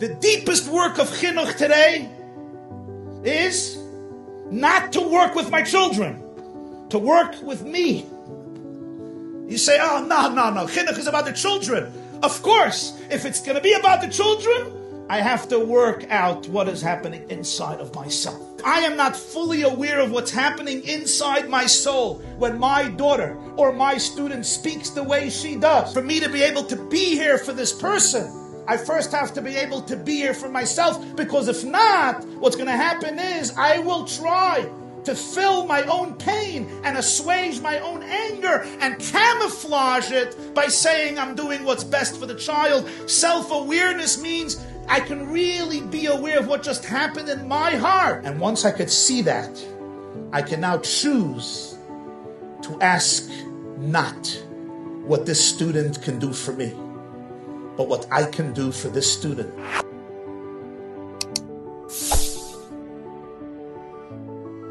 The deepest work of chinuch today is not to work with my children, to work with me. You say, oh, no, no, no, chinuch is about the children. Of course, if it's going to be about the children, I have to work out what is happening inside of myself. I am not fully aware of what's happening inside my soul when my daughter or my student speaks the way she does. For me to be able to be here for this person, I first have to be able to be here for myself because if not, what's going to happen is I will try to fill my own pain and assuage my own anger and camouflage it by saying I'm doing what's best for the child. Self awareness means I can really be aware of what just happened in my heart. And once I could see that, I can now choose to ask not what this student can do for me, but what I can do for this student.